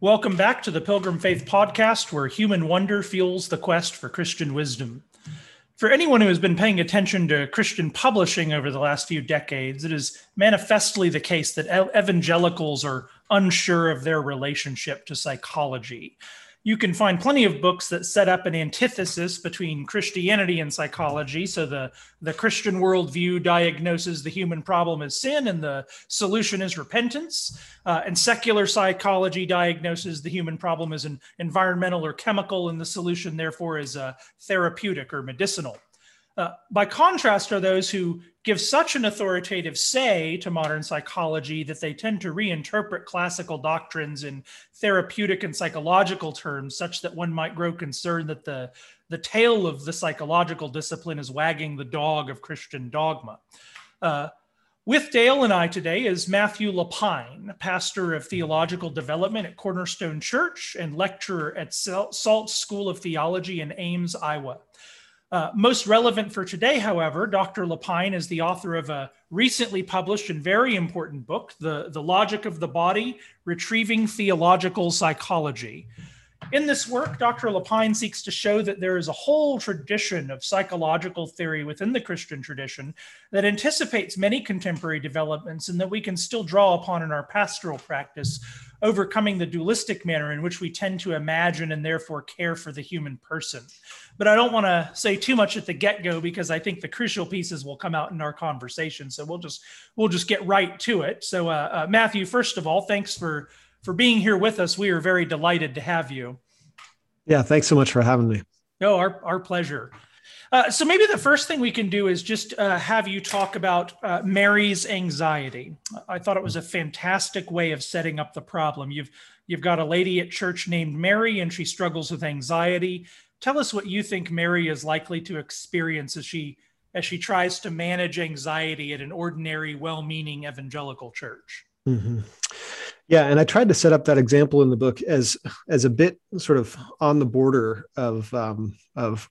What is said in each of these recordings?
Welcome back to the Pilgrim Faith Podcast, where human wonder fuels the quest for Christian wisdom. For anyone who has been paying attention to Christian publishing over the last few decades, it is manifestly the case that evangelicals are unsure of their relationship to psychology you can find plenty of books that set up an antithesis between Christianity and psychology. So the, the Christian worldview diagnoses the human problem as sin and the solution is repentance. Uh, and secular psychology diagnoses the human problem as an environmental or chemical, and the solution, therefore, is uh, therapeutic or medicinal. Uh, by contrast, are those who give such an authoritative say to modern psychology that they tend to reinterpret classical doctrines in therapeutic and psychological terms, such that one might grow concerned that the, the tail of the psychological discipline is wagging the dog of Christian dogma. Uh, with Dale and I today is Matthew LaPine, pastor of theological development at Cornerstone Church and lecturer at Salts School of Theology in Ames, Iowa. Uh, most relevant for today, however, Dr. LaPine is the author of a recently published and very important book, The, the Logic of the Body Retrieving Theological Psychology. In this work, Dr. LaPine seeks to show that there is a whole tradition of psychological theory within the Christian tradition that anticipates many contemporary developments and that we can still draw upon in our pastoral practice overcoming the dualistic manner in which we tend to imagine and therefore care for the human person. But I don't want to say too much at the get-go because I think the crucial pieces will come out in our conversation. So we'll just we'll just get right to it. So uh, uh, Matthew, first of all, thanks for for being here with us. We are very delighted to have you. Yeah, thanks so much for having me. No, our our pleasure. Uh, so maybe the first thing we can do is just uh, have you talk about uh, Mary's anxiety. I thought it was a fantastic way of setting up the problem. You've you've got a lady at church named Mary, and she struggles with anxiety. Tell us what you think Mary is likely to experience as she as she tries to manage anxiety at an ordinary, well-meaning evangelical church. Mm-hmm. Yeah, and I tried to set up that example in the book as as a bit sort of on the border of um, of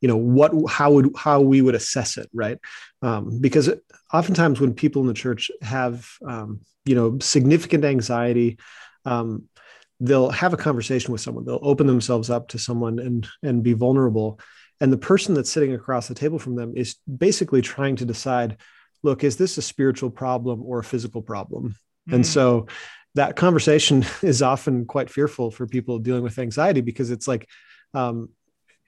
you know what how would how we would assess it, right? Um, because oftentimes when people in the church have um, you know significant anxiety, um, they'll have a conversation with someone. They'll open themselves up to someone and and be vulnerable. And the person that's sitting across the table from them is basically trying to decide, look, is this a spiritual problem or a physical problem? Mm-hmm. And so that conversation is often quite fearful for people dealing with anxiety because it's like um,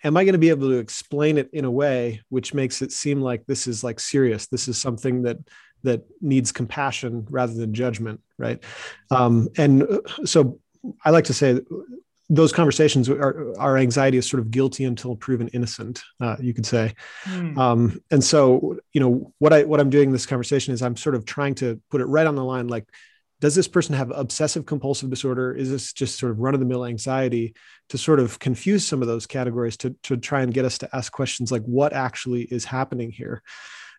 am i going to be able to explain it in a way which makes it seem like this is like serious? This is something that that needs compassion rather than judgment right? Um, and uh, so i like to say those conversations are our anxiety is sort of guilty until proven innocent uh, you could say. Mm. um, and so you know what i what i'm doing in this conversation is i'm sort of trying to put it right on the line like does this person have obsessive compulsive disorder? Is this just sort of run-of-the-mill anxiety to sort of confuse some of those categories to, to try and get us to ask questions like what actually is happening here?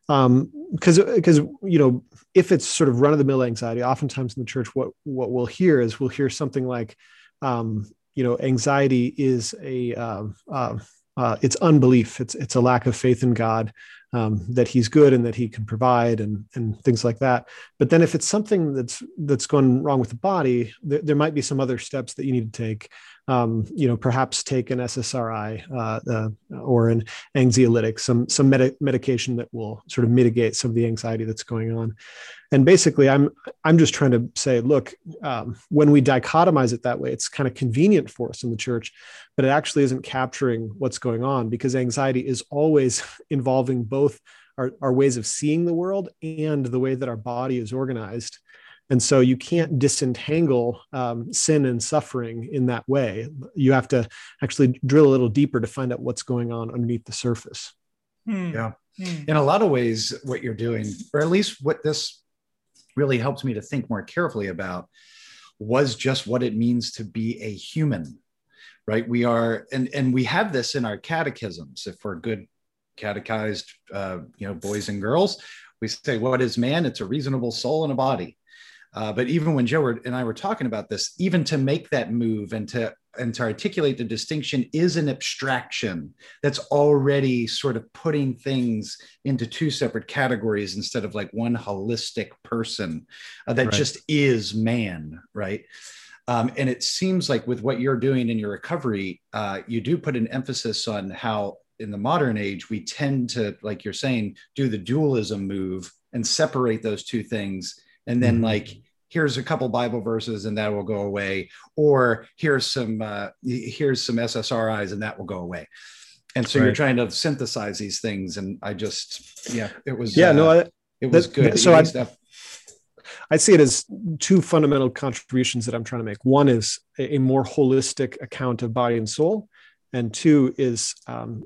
Um because because you know if it's sort of run-of-the-mill anxiety oftentimes in the church what what we'll hear is we'll hear something like um you know anxiety is a uh, uh, uh, it's unbelief. It's it's a lack of faith in god um, that he's good and that he can provide and and things like that. But then if it's something that's that's going wrong with the body, there, there might be some other steps that you need to take um, you know, perhaps take an SSRI uh, uh, or an anxiolytic, some some med- medication that will sort of mitigate some of the anxiety that's going on. And basically, I'm I'm just trying to say, look, um, when we dichotomize it that way, it's kind of convenient for us in the church, but it actually isn't capturing what's going on because anxiety is always involving both our, our ways of seeing the world and the way that our body is organized. And so you can't disentangle um, sin and suffering in that way. You have to actually drill a little deeper to find out what's going on underneath the surface. Hmm. Yeah. Hmm. In a lot of ways, what you're doing, or at least what this really helps me to think more carefully about, was just what it means to be a human right we are and and we have this in our catechisms if we're good catechized uh, you know boys and girls we say what is man it's a reasonable soul and a body uh, but even when Joe and I were talking about this, even to make that move and to and to articulate the distinction is an abstraction that's already sort of putting things into two separate categories instead of like one holistic person uh, that right. just is man, right? Um, and it seems like with what you're doing in your recovery, uh, you do put an emphasis on how in the modern age we tend to, like you're saying, do the dualism move and separate those two things, and then mm-hmm. like here's a couple bible verses and that will go away. Or here's some uh, here's some ssris and that will go away. And so right. you're trying to synthesize these things. And i just yeah it was yeah uh, no I, it was that, good. so I, I see it as two fundamental contributions that i'm trying to make. One is a, a more holistic account of body and soul. And two is um,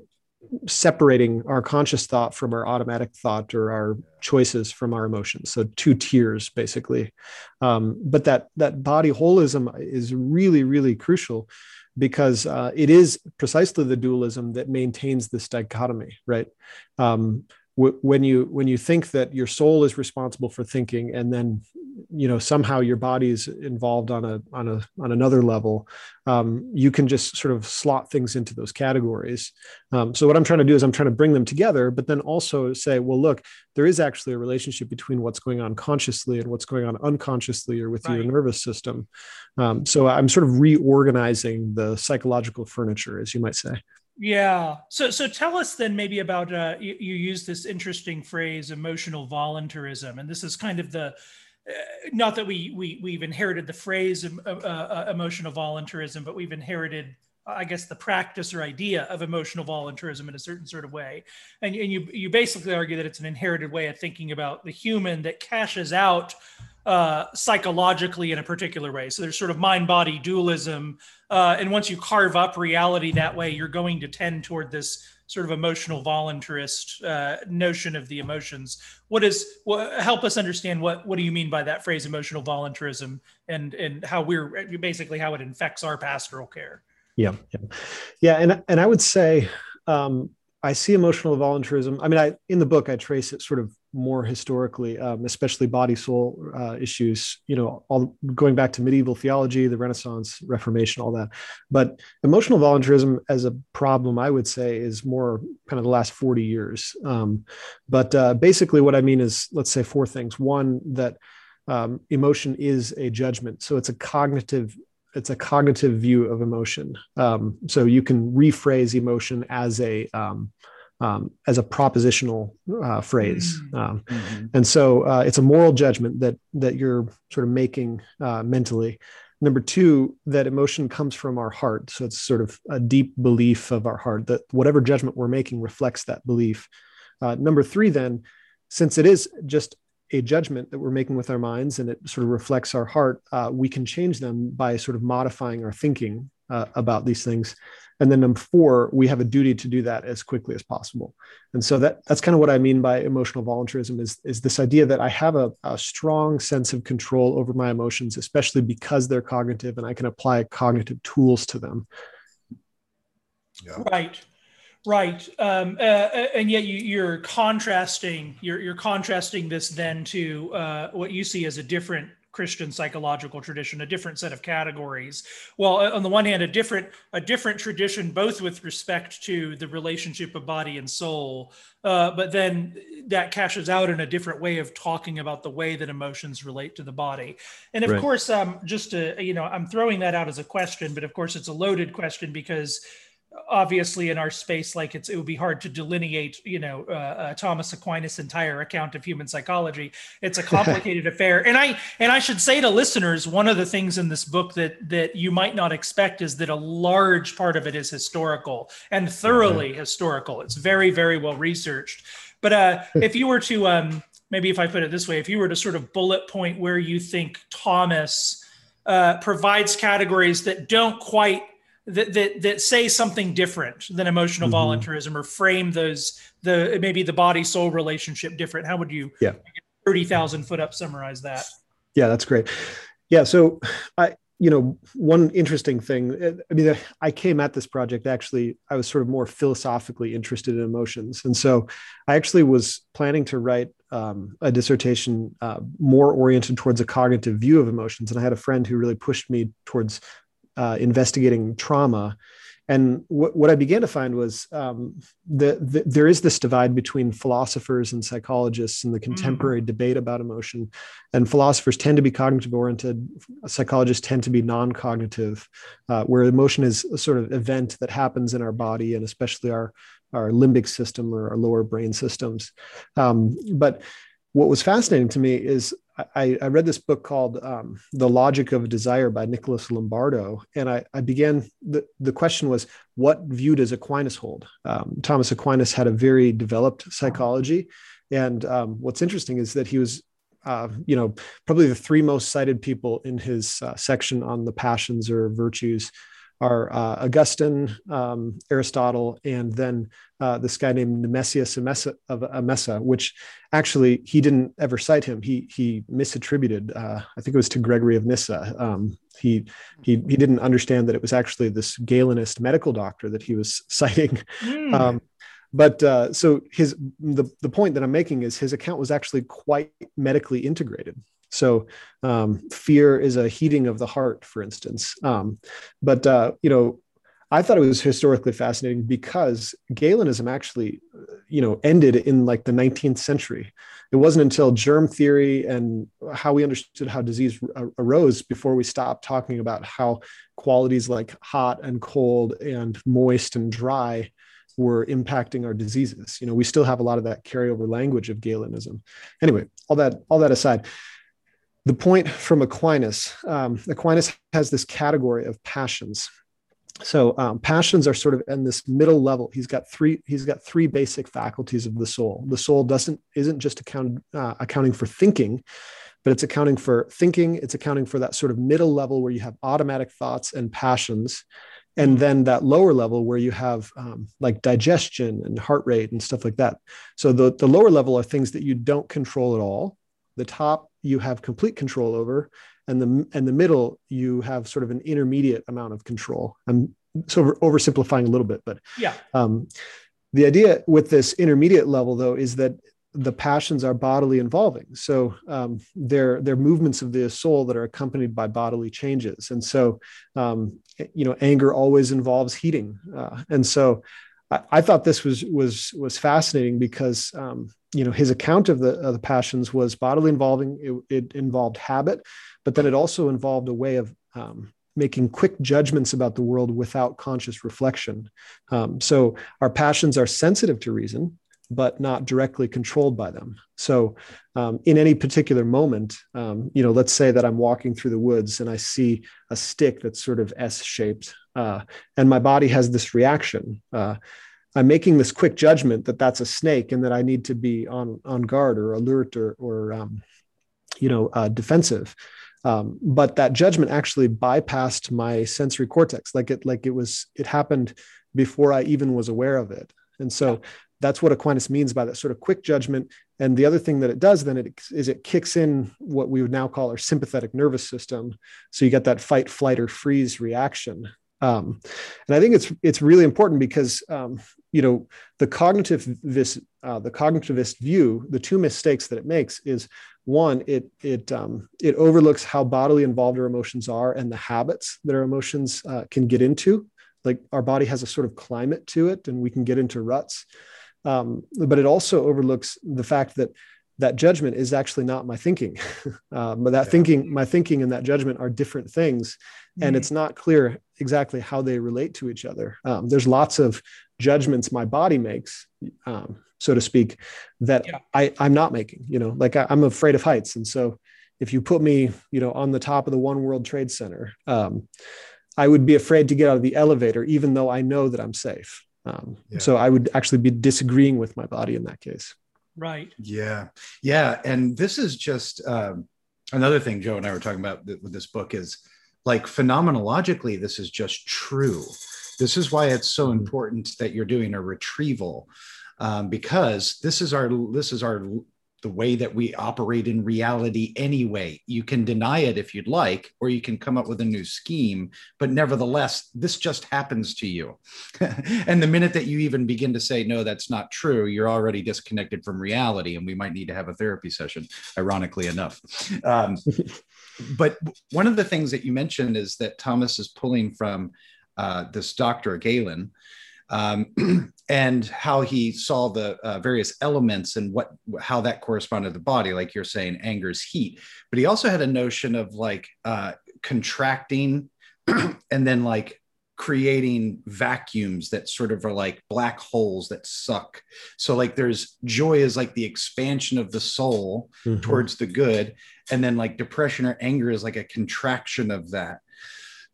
separating our conscious thought from our automatic thought or our choices from our emotions. So two tiers basically. Um, but that that body holism is really really crucial because uh, it is precisely the dualism that maintains this dichotomy right? Um, when you when you think that your soul is responsible for thinking and then you know somehow your body is involved on a on a on another level um, you can just sort of slot things into those categories. Um, so what i'm trying to do is i'm trying to bring them together but then also say well look there is actually a relationship between what's going on consciously and what's going on unconsciously or with right. your nervous system. Um, so i'm sort of reorganizing the psychological furniture as you might say yeah. So so tell us then maybe about uh, you, you use this interesting phrase emotional voluntarism, and this is kind of the uh, not that we we we've inherited the phrase uh, uh, emotional voluntarism, but we've inherited I guess the practice or idea of emotional voluntarism in a certain sort of way, and, and you you basically argue that it's an inherited way of thinking about the human that cashes out uh, psychologically in a particular way. So there's sort of mind body dualism. Uh, and once you carve up reality that way, you're going to tend toward this sort of emotional voluntarist uh, notion of the emotions. What is what, help us understand what what do you mean by that phrase emotional voluntarism and and how we're basically how it infects our pastoral care. Yeah, yeah, yeah, and and I would say um, I see emotional voluntarism. I mean, I in the book I trace it sort of more historically, um, especially body soul uh, issues. You know, all going back to medieval theology, the Renaissance, Reformation, all that. But emotional voluntarism as a problem, I would say, is more kind of the last forty years. Um, but uh, basically, what I mean is, let's say four things. One that um, emotion is a judgment, so it's a cognitive it's a cognitive view of emotion. Um, so you can rephrase emotion as a um, as a propositional uh, phrase, mm-hmm. Um, mm-hmm. and so uh, it's a moral judgment that that you're sort of making uh, mentally. Number two, that emotion comes from our heart, so it's sort of a deep belief of our heart that whatever judgment we're making reflects that belief. Uh, number three, then, since it is just a judgment that we're making with our minds and it sort of reflects our heart, uh, we can change them by sort of modifying our thinking uh, about these things. And then number four, we have a duty to do that as quickly as possible. And so that that's kind of what I mean by emotional voluntarism is, is this idea that I have a, a strong sense of control over my emotions, especially because they're cognitive and I can apply cognitive tools to them. Yeah. Right. Right, um, uh, uh, and yet you, are contrasting. You're, you're, contrasting this then to uh, what you see as a different Christian psychological tradition, a different set of categories. Well, on the one hand, a different a different tradition, both with respect to the relationship of body and soul, uh, but then that cashes out in a different way of talking about the way that emotions relate to the body. And of right. course, um, just to you know, I'm throwing that out as a question, but of course, it's a loaded question because obviously in our space like it's it would be hard to delineate you know uh, uh, thomas aquinas entire account of human psychology. It's a complicated affair. And i and i should say to listeners one of the things in this book that that you might not expect is that a large part of it is historical and thoroughly mm-hmm. historical. It's very very well researched. But uh if you were to um maybe if i put it this way if you were to sort of bullet point where you think thomas uh, provides categories that don't quite that that that say something different than emotional mm-hmm. voluntarism or frame those the maybe the body soul relationship different. How would you yeah. 30,000 foot up summarize that? Yeah that's great. Yeah so i you know one interesting thing uh, i mean i came at this project actually i was sort of more philosophically interested in emotions. And so i actually was planning to write um, a dissertation uh, more oriented towards a cognitive view of emotions. And i had a friend who really pushed me towards uh, investigating trauma and what, what I began to find was um, the, the, there is this divide between philosophers and psychologists in the contemporary mm. debate about emotion. And philosophers tend to be cognitive oriented, psychologists tend to be non cognitive, uh, where emotion is a sort of event that happens in our body and especially our, our limbic system or our lower brain systems. Um, but what was fascinating to me is I, I read this book called um, The Logic of Desire by Nicholas Lombardo. And I, I, began, the, the question was, what view does Aquinas hold? Um, Thomas Aquinas had a very developed psychology. And um, what's interesting is that he was, uh, you know, probably the three most cited people in his uh, section on the passions or virtues are uh, Augustine, um, Aristotle, and then uh, this guy named Nemesius of Emesa, which actually he didn't ever cite him. He he misattributed. Uh, I think it was to Gregory of Nyssa. Um, he he he didn't understand that it was actually this Galenist medical doctor that he was citing. Mm. Um, but uh, so his the the point that I'm making is his account was actually quite medically integrated. So um, fear is a heating of the heart, for instance. Um, but uh, you know, I thought it was historically fascinating because Galenism actually, you know, ended in like the 19th century. It wasn't until germ theory and how we understood how disease arose before we stopped talking about how qualities like hot and cold and moist and dry were impacting our diseases. You know, we still have a lot of that carryover language of Galenism. Anyway, all that all that aside, the point from Aquinas um, Aquinas has this category of passions. So um, passions are sort of in this middle level. He's got three. He's got three basic faculties of the soul. The soul doesn't isn't just account, uh, accounting for thinking, but it's accounting for thinking. It's accounting for that sort of middle level where you have automatic thoughts and passions, and then that lower level where you have um, like digestion and heart rate and stuff like that. So the the lower level are things that you don't control at all. The top you have complete control over and the and the middle you have sort of an intermediate amount of control. I'm so oversimplifying a little bit but yeah. um, the idea with this intermediate level though is that the passions are bodily involving. So um, they're they're movements of the soul that are accompanied by bodily changes. And so um, you know anger always involves heating. Uh, and so I, I, thought this was was was fascinating because um, you know his account of the, of the passions was bodily involving it, it, involved habit but then it also involved a way of um, making quick judgments about the world without conscious reflection. Um, so our passions are sensitive to reason but not directly controlled by them. So um, in any particular moment um, you know let's say that i'm walking through the woods and i see a stick that's sort of s shaped uh, and my body has this reaction uh, I'm making this quick judgment that that's a snake and that I need to be on on guard or alert or or um, you know uh, defensive. Um, but that judgment actually bypassed my sensory cortex, like it like it was it happened before I even was aware of it. And so that's what Aquinas means by that sort of quick judgment. And the other thing that it does then it, is it kicks in what we would now call our sympathetic nervous system. So you get that fight, flight, or freeze reaction. Um, and I think it's it's really important because um, you know the cognitivist uh, the cognitivist view, the two mistakes that it makes is one, it it um, it overlooks how bodily involved our emotions are and the habits that our emotions uh, can get into. Like our body has a sort of climate to it, and we can get into ruts. Um, but it also overlooks the fact that that judgment is actually not my thinking. uh, but that yeah. thinking, my thinking and that judgment are different things. Mm-hmm. And it's not clear exactly how they relate to each other. Um, there's lots of judgments my body makes, um, so to speak, that yeah. I, I'm not making, you know, like I, am afraid of heights. And so if you put me, you know, on the top of the one world trade center, um, I would be afraid to get out of the elevator, even though I know that I'm safe. Um, yeah. So I would actually be disagreeing with my body in that case. Right. Yeah. Yeah. And this is just um, another thing Joe and I were talking about with this book is like phenomenologically, this is just true. This is why it's so mm-hmm. important that you're doing a retrieval um, because this is our this is our the way that we operate in reality anyway. You can deny it if you'd like, or you can come up with a new scheme, but nevertheless, this just happens to you. and the minute that you even begin to say, no, that's not true, you're already disconnected from reality, and we might need to have a therapy session, ironically enough. Um, but one of the things that you mentioned is that Thomas is pulling from uh, this doctor Galen, um, and how he saw the uh, various elements and what how that corresponded to the body. Like you're saying, anger is heat, but he also had a notion of like uh, contracting and then like creating vacuums that sort of are like black holes that suck. So like there's joy is like the expansion of the soul mm-hmm. towards the good and then like depression or anger is like a contraction of that.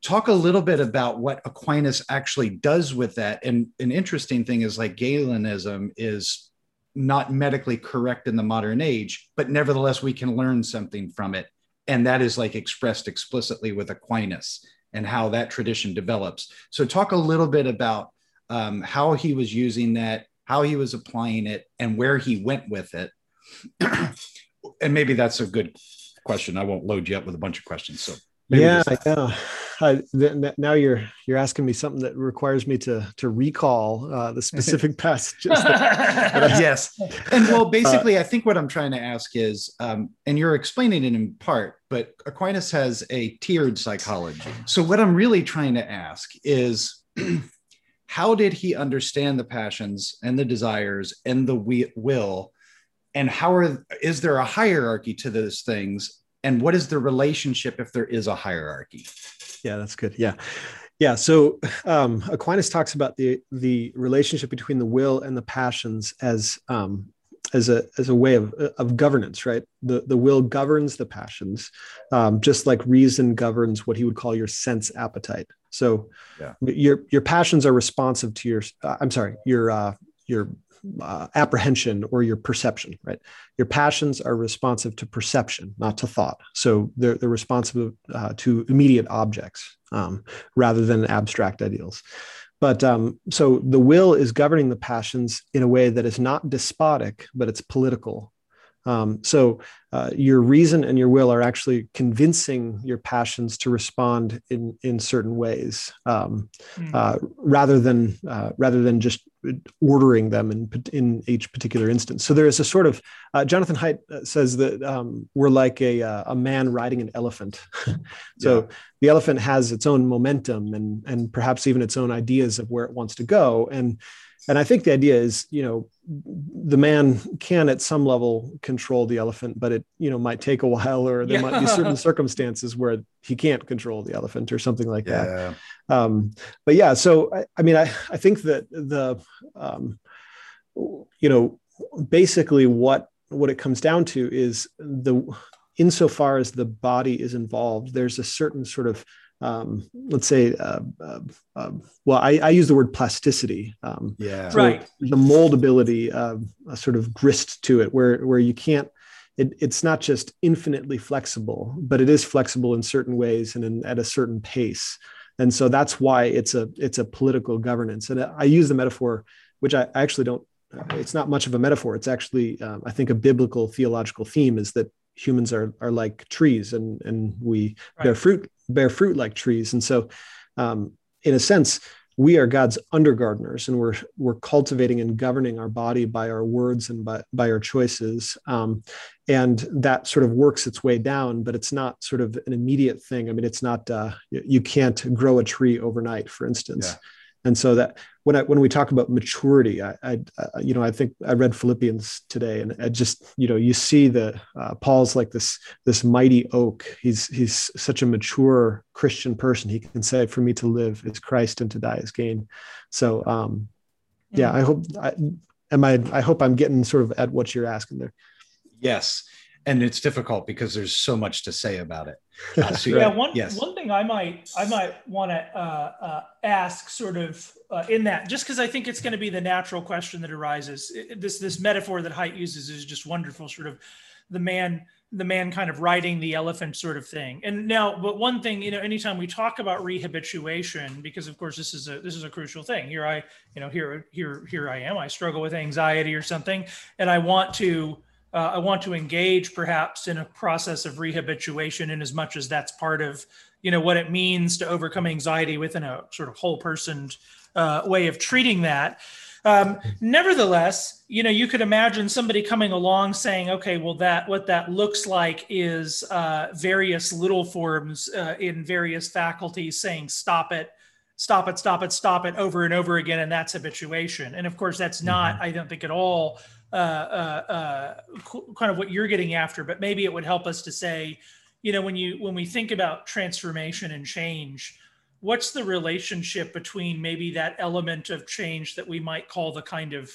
Talk a little bit about what Aquinas actually does with that. And an interesting thing is like Galenism is not medically correct in the modern age, but nevertheless we can learn something from it. And that is like expressed explicitly with Aquinas and how that tradition develops. So, talk a little bit about um, how he was using that, how he was applying it, and where he went with it. and maybe that's a good question. I won't load you up with a bunch of questions. So, yeah, yeah. I, th- now you're you're asking me something that requires me to to recall uh, the specific passages. That, yes, and well, basically, uh, I think what I'm trying to ask is, um, and you're explaining it in part, but Aquinas has a tiered psychology. So what I'm really trying to ask is. how did he understand the passions and the desires and the will and how are is there a hierarchy to those things and what is the relationship if there is a hierarchy? Yeah that's good. Yeah. Yeah so um, aquinas talks about the the relationship between the will and the passions as um, as a as a way of of governance right? The the will governs the passions um, just like reason governs what he would call your sense appetite. So yeah. your your passions are responsive to your uh, i'm sorry your uh, your uh, apprehension or your perception, right? Your passions are responsive to perception, not to thought. So they're, they're responsive uh, to immediate objects um, rather than abstract ideals. But um, so the will is governing the passions in a way that is not despotic, but it's political. Um, so uh, your reason and your will are actually convincing your passions to respond in in certain ways, um, mm. uh, rather than uh, rather than just ordering them in in each particular instance. So there is a sort of uh, Jonathan Haidt uh, says that um, we're like a uh, a man riding an elephant. so yeah. the elephant has its own momentum and and perhaps even its own ideas of where it wants to go and and I think the idea is, you know, the man can at some level control the elephant, but it, you know, might take a while, or there yeah. might be certain circumstances where he can't control the elephant or something like yeah. that. Um, but yeah, so I, I, mean, I, I think that the, um, you know, basically what what it comes down to is the insofar as the body is involved, there's a certain sort of um, let's say, uh, uh, uh, well, I, I, use the word plasticity. Um, yeah. So right. The moldability, a sort of grist to it, where where you can't. It, it's not just infinitely flexible, but it is flexible in certain ways and in, at a certain pace. And so that's why it's a it's a political governance. And I use the metaphor, which I actually don't. It's not much of a metaphor. It's actually, um, I think, a biblical theological theme is that humans are are like trees and and we right. bear fruit bear fruit like trees. And so um, in a sense we are god's undergardeners and we're we're cultivating and governing our body by our words and by, by our choices. Um, and that sort of works its way down but it's not sort of an immediate thing. I mean it's not uh, you can't grow a tree overnight for instance. Yeah. And so that when I, when we talk about maturity, I, I, I, you know I think I read Philippians today, and I just you know you see the uh, Paul's like this this mighty oak. He's he's such a mature Christian person. He can say, "For me to live is Christ, and to die is gain." So um, yeah, I hope I, am I I hope I'm getting sort of at what you're asking there. Yes, and it's difficult because there's so much to say about it. Uh, so yeah, one yes. one thing I might I might want to uh, uh, ask, sort of uh, in that, just because I think it's going to be the natural question that arises. This this metaphor that Haidt uses is just wonderful, sort of the man the man kind of riding the elephant sort of thing. And now, but one thing, you know, anytime we talk about rehabituation, because of course this is a this is a crucial thing. Here I, you know, here here here I am. I struggle with anxiety or something, and I want to uh, I want to engage perhaps in a process of rehabituation in as much as that's part of, you know, what it means to overcome anxiety within a sort of whole person uh, way of treating that. Um, nevertheless, you know, you could imagine somebody coming along saying, okay, well, that what that looks like is uh, various little forms uh, in various faculties saying, stop it, stop it, stop it, stop it over and over again, and that's habituation. And of course, that's not, mm-hmm. I don't think at all, uh, uh, uh, kind of what you're getting after. But maybe it would help us to say, you know, when you when we think about transformation and change, what's the relationship between maybe that element of change that we might call the kind of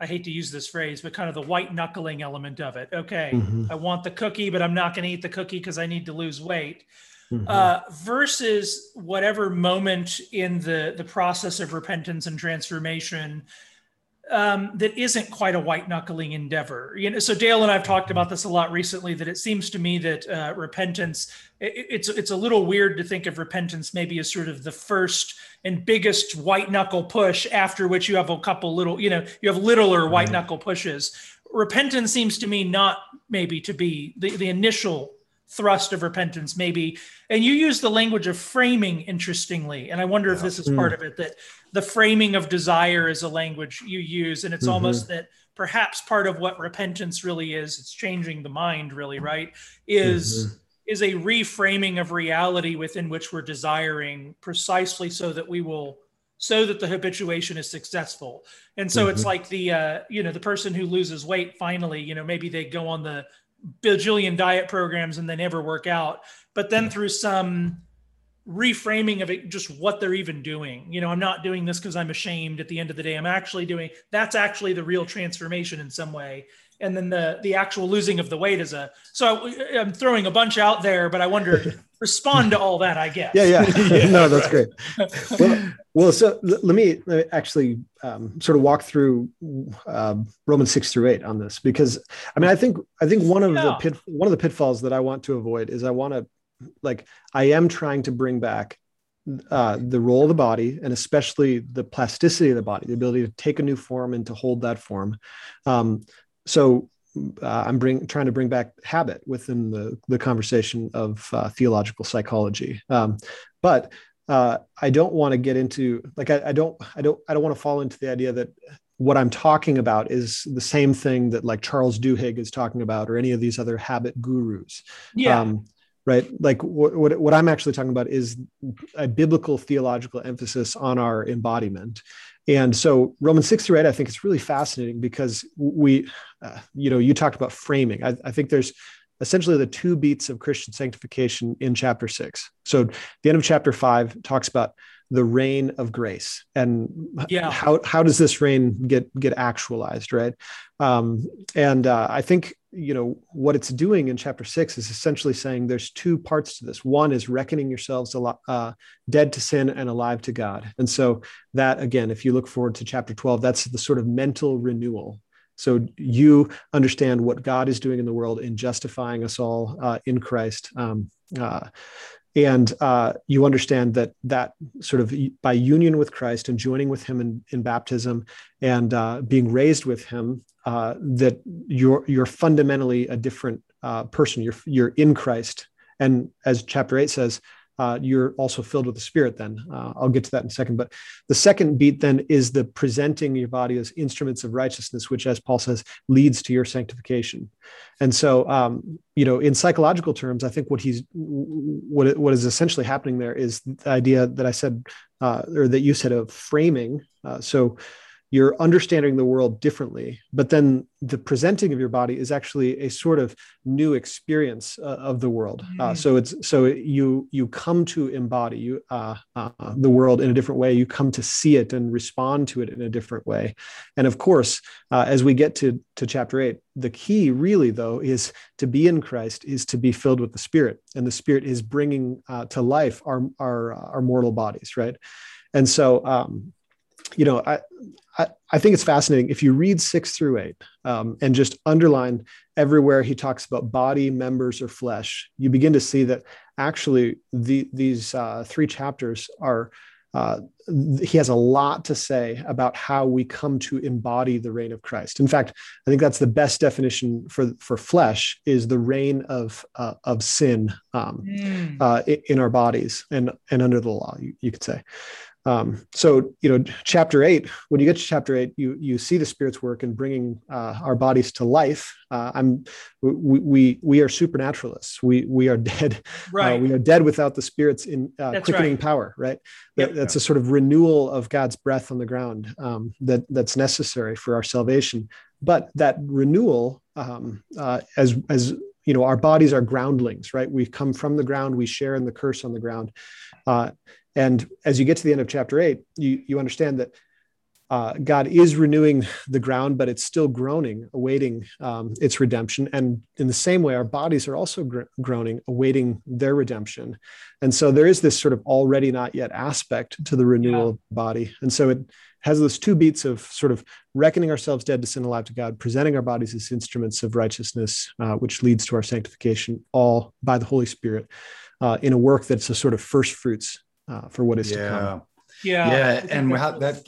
I hate to use this phrase, but kind of the white knuckling element of it. Okay, mm-hmm. I want the cookie, but I'm not going to eat the cookie because I need to lose weight mm-hmm. uh, versus whatever moment in the the process of repentance and transformation um, that isn't quite a white knuckling endeavor. You know, so Dale and I've talked about this a lot recently. That it seems to me that uh, repentance it, it's it's a little weird to think of repentance maybe as sort of the first and biggest white knuckle push after which you have a couple little you know you have littler white knuckle pushes. Repentance seems to me not maybe to be the, the initial thrust of repentance maybe and you use the language of framing interestingly and i wonder yeah. if this is mm. part of it that the framing of desire is a language you use and it's mm-hmm. almost that perhaps part of what repentance really is it's changing the mind really right is mm-hmm. is a reframing of reality within which we're desiring precisely so that we will so that the habituation is successful and so mm-hmm. it's like the uh, you know the person who loses weight finally you know maybe they go on the bajillion diet programs and they never work out. But then through some reframing of it, just what they're even doing. You know, I'm not doing this because I'm ashamed at the end of the day. I'm actually doing that's actually the real transformation in some way. And then the the actual losing of the weight is a so I'm throwing a bunch out there, but I wonder respond to all that, I guess. Yeah, yeah. yeah no, that's great. Well, well so let me, let me actually um, sort of walk through uh, Romans six through eight on this because I mean I think I think one of yeah. the pit one of the pitfalls that I want to avoid is I want to like I am trying to bring back uh, the role of the body and especially the plasticity of the body, the ability to take a new form and to hold that form. Um, so uh, I'm bring, trying to bring back habit within the, the conversation of uh, theological psychology. Um, but uh, I don't want to get into like I, I, don't I don't I don't want to fall into the idea that what I'm talking about is the same thing that like Charles Duhigg is talking about or any of these other habit gurus. Yeah. Um, right. Like what, what what I'm actually talking about is a biblical theological emphasis on our embodiment and so Romans 6 through 8, I think it's really fascinating because we, uh, you know, you talked about framing. I, I, think there's essentially the two beats of Christian sanctification in chapter six. So the end of chapter five talks about the reign of grace and yeah. how, how does this reign get, get actualized, right? Um, and uh, I think you know what it's doing in chapter six is essentially saying there's two parts to this. One is reckoning yourselves a uh, dead to sin and alive to god. And so that again if you look forward to chapter 12 that's the sort of mental renewal. So you understand what god is doing in the world in justifying us all uh, in christ um, uh, and uh, you understand that that sort of by union with christ and joining with him in, in baptism and uh, being raised with him uh, that you're you're fundamentally a different uh, person. You're you're in christ. And as chapter 8 says uh, you're also filled with the Spirit. Then uh, I'll get to that in a second. But the second beat then is the presenting your body as instruments of righteousness, which, as Paul says, leads to your sanctification. And so, um, you know, in psychological terms, I think what he's what what is essentially happening there is the idea that I said uh, or that you said of framing. Uh, so you're understanding the world differently but then the presenting of your body is actually a sort of new experience uh, of the world. Uh, mm. uh, so it's so you you come to embody you uh, uh, the world in a different way. You come to see it and respond to it in a different way. And of course uh, as we get to to chapter 8 the key really though is to be in christ is to be filled with the spirit. And the spirit is bringing to life our our our mortal bodies right? And so um, you know, I, I, I, think it's fascinating. If you read six through eight um, and just underline everywhere he talks about body, members, or flesh, you begin to see that actually the, these uh, three chapters are, uh, he has a lot to say about how we come to embody the reign of Christ. In fact, I think that's the best definition for, for flesh is the reign of, uh, of sin um, mm. in our bodies and, and under the law, you, you could say. Um, so you know chapter eight when you get to chapter eight you you see the spirit's work in bringing uh, our bodies to life. Uh, i'm we, we we are supernaturalists. We we are dead. Uh, right. uh, we are dead without the spirit's in uh, quickening right. power right? That, yep. that's a sort of renewal of god's breath on the ground um, that that's necessary for our salvation. But that renewal um, uh, as as you know our bodies are groundlings right? We come from the ground we share in the curse on the ground. Uh, and as you get to the end of chapter eight, you, you understand that uh, God is renewing the ground, but it's still groaning, awaiting um, its redemption. And in the same way, our bodies are also gr- groaning, awaiting their redemption. And so there is this sort of already not yet aspect to the renewal yeah. of the body. And so it has those two beats of sort of reckoning ourselves dead to sin, alive to God, presenting our bodies as instruments of righteousness, uh, which leads to our sanctification, all by the Holy Spirit, uh, in a work that's a sort of first fruits uh, for what is yeah. to come. Yeah, yeah, and how that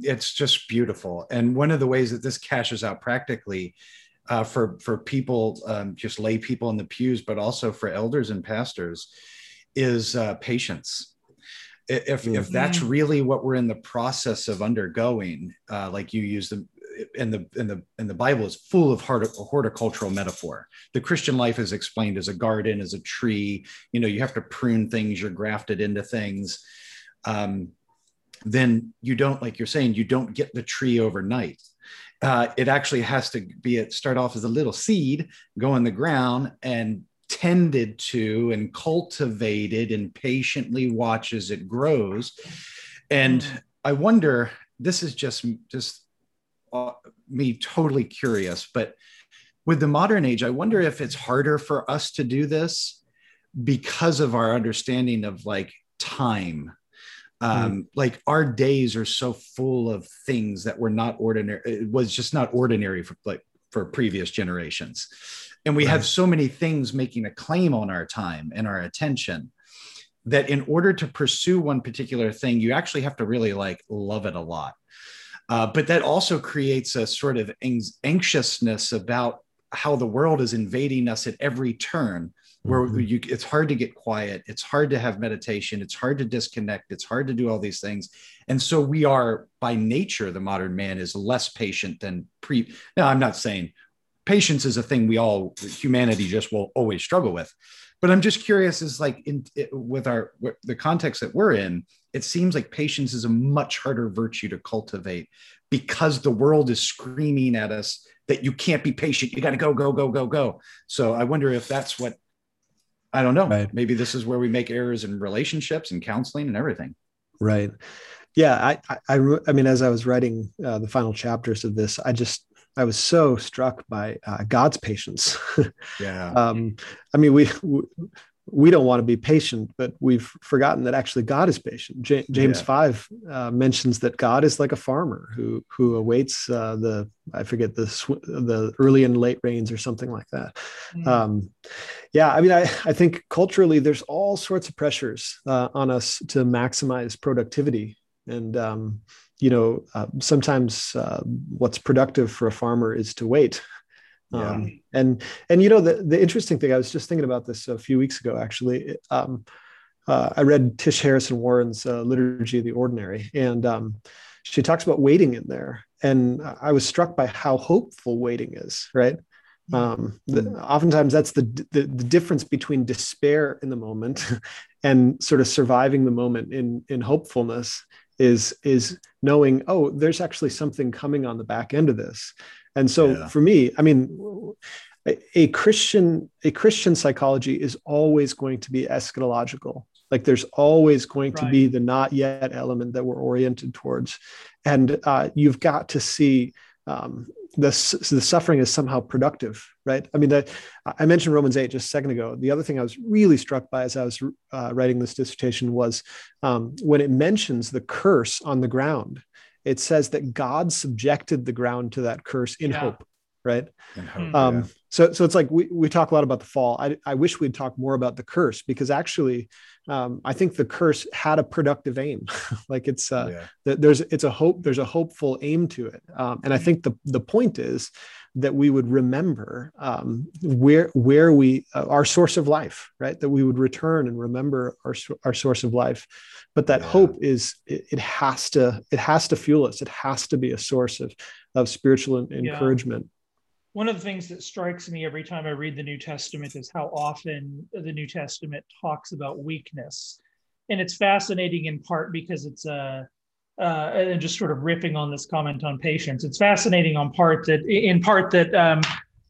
it's just beautiful. And one of the ways that this cashes out practically uh, for for people, um, just lay people in the pews, but also for elders and pastors, is uh, patience. If mm-hmm. if that's mm. really what we're in the process of undergoing, uh, like you use the and the and the and the Bible is full of horticultural metaphor. The Christian life is explained as a garden, as a tree. You know, you have to prune things. You're grafted into things. Um, then you don't, like you're saying, you don't get the tree overnight. Uh, it actually has to be it start off as a little seed, go in the ground, and tended to and cultivated and patiently watch as it grows. And mm. I wonder, this is just just uh, me totally curious, but with the modern age, I wonder if it's harder for us to do this because of our understanding of like time. Um, mm. Like our days are so full of things that were not ordinary. It was just not ordinary for like for previous generations, and we right. have so many things making a claim on our time and our attention that in order to pursue one particular thing, you actually have to really like love it a lot. Uh, but that also creates a sort of anxiousness about how the world is invading us at every turn where mm-hmm. you, it's hard to get quiet it's hard to have meditation it's hard to disconnect it's hard to do all these things and so we are by nature the modern man is less patient than pre now i'm not saying patience is a thing we all humanity just will always struggle with but i'm just curious is like in with our the context that we're in it seems like patience is a much harder virtue to cultivate because the world is screaming at us that you can't be patient you got to go go go go go so i wonder if that's what i don't know right. maybe this is where we make errors in relationships and counseling and everything right yeah i i, I mean as i was writing uh, the final chapters of this i just I was so struck by uh, God's patience. yeah. Um, I mean, we, we don't want to be patient, but we've forgotten that actually God is patient. J- James yeah. five uh, mentions that God is like a farmer who who awaits uh, the I forget the sw- the early and late rains or something like that. Mm. Um, yeah, I mean, I I think culturally there's all sorts of pressures uh, on us to maximize productivity, and um, you know uh, sometimes uh, what's productive for a farmer is to wait yeah. Um, and and you know the the interesting thing I was just thinking about this a few weeks ago actually. Um, uh, I read Tish Harrison Warren's uh, Liturgy of the Ordinary, and um, she talks about waiting in there, and I was struck by how hopeful waiting is. Right. Um, the, mm. oftentimes that's the, the the difference between despair in the moment and sort of surviving the moment in in hopefulness is is knowing oh there's actually something coming on the back end of this and so yeah. for me, I mean, a Christian a Christian psychology is always going to be eschatological. Like there's always going right. to be the not yet element that we're oriented towards, and uh, you've got to see um, the the suffering is somehow productive, right? I mean, that I mentioned Romans eight just a second ago. The other thing I was really struck by as I was uh, writing this dissertation was um, when it mentions the curse on the ground it says that God subjected the ground to that curse in yeah. hope. right Hope, um, yeah. so so it's like we, we talk a lot about the fall I, I wish we'd talk more about the curse because actually um, i think the curse had a productive aim like it's uh, yeah. there's it's a hope there's a hopeful aim to it um, and i think the the point is that we would remember um, where where we uh, our source of life right? That we would return and remember our, our source of life. But that Yeah. hope is it, it has to it has to fuel us. It has to be a source of of spiritual Yeah. encouragement. One of the things that strikes me every time I read the New Testament is how often the New Testament talks about weakness, and it's fascinating in part because it's a uh, and just sort of ripping on this comment on patience. It's fascinating on part that in part that um,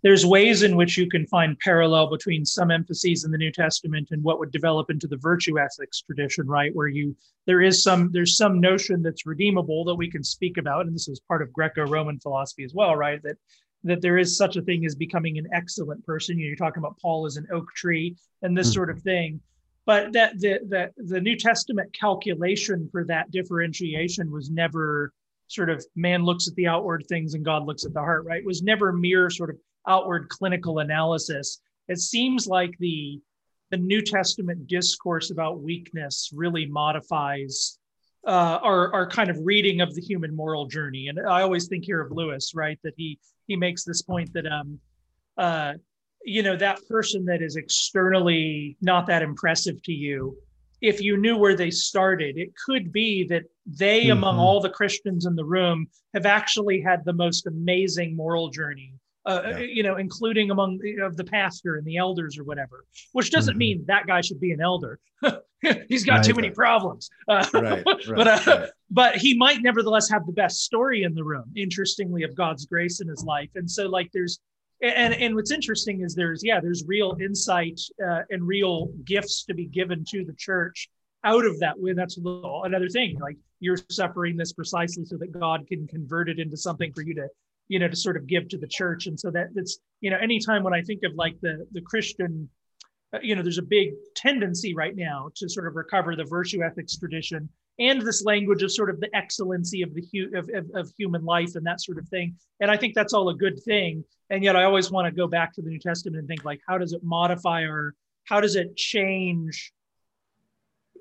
there's ways in which you can find parallel between some emphases in the New Testament and what would develop into the virtue ethics tradition, right? Where you there is some there's some notion that's redeemable that we can speak about, and this is part of Greco-Roman philosophy as well, right? That that there is such a thing as becoming an excellent person. You know, you're talking about Paul as an oak tree and this Mhm. sort of thing. But that the, the the New Testament calculation for that differentiation was never sort of man looks at the outward things and God looks at the heart, right? It was never mere sort of outward clinical analysis. It seems like the the New Testament discourse about weakness really modifies uh, our our kind of reading of the human moral journey. And I always think here of Lewis, right? That he he makes this point that um uh you know that person that is externally not that impressive to you if you knew where they started it could be that they among Mhm. all the christians in the room have actually had the most amazing moral journey uh, Yeah. you know including among the, of the pastor and the elders or whatever which doesn't Mhm. mean that guy should be an elder he's got too Right. many problems uh, Right, but uh, but he might nevertheless have the best story in the room interestingly of god's grace in his life and so like there's and and what's interesting is there's yeah there's real insight uh, and real gifts to be given to the church out of that. Way that's little, another thing like you're suffering this precisely so that god can convert it into something for you to you know to sort of give to the church. And so that it's you know anytime when i think of like the the christian Uh, you know there's a big tendency right now to sort of recover the virtue ethics tradition and this language of sort of the excellency of the hu- of, of, of human life and that sort of thing. And i think that's all a good thing. And yet i always want to go back to the new testament and think like how does it modify or how does it change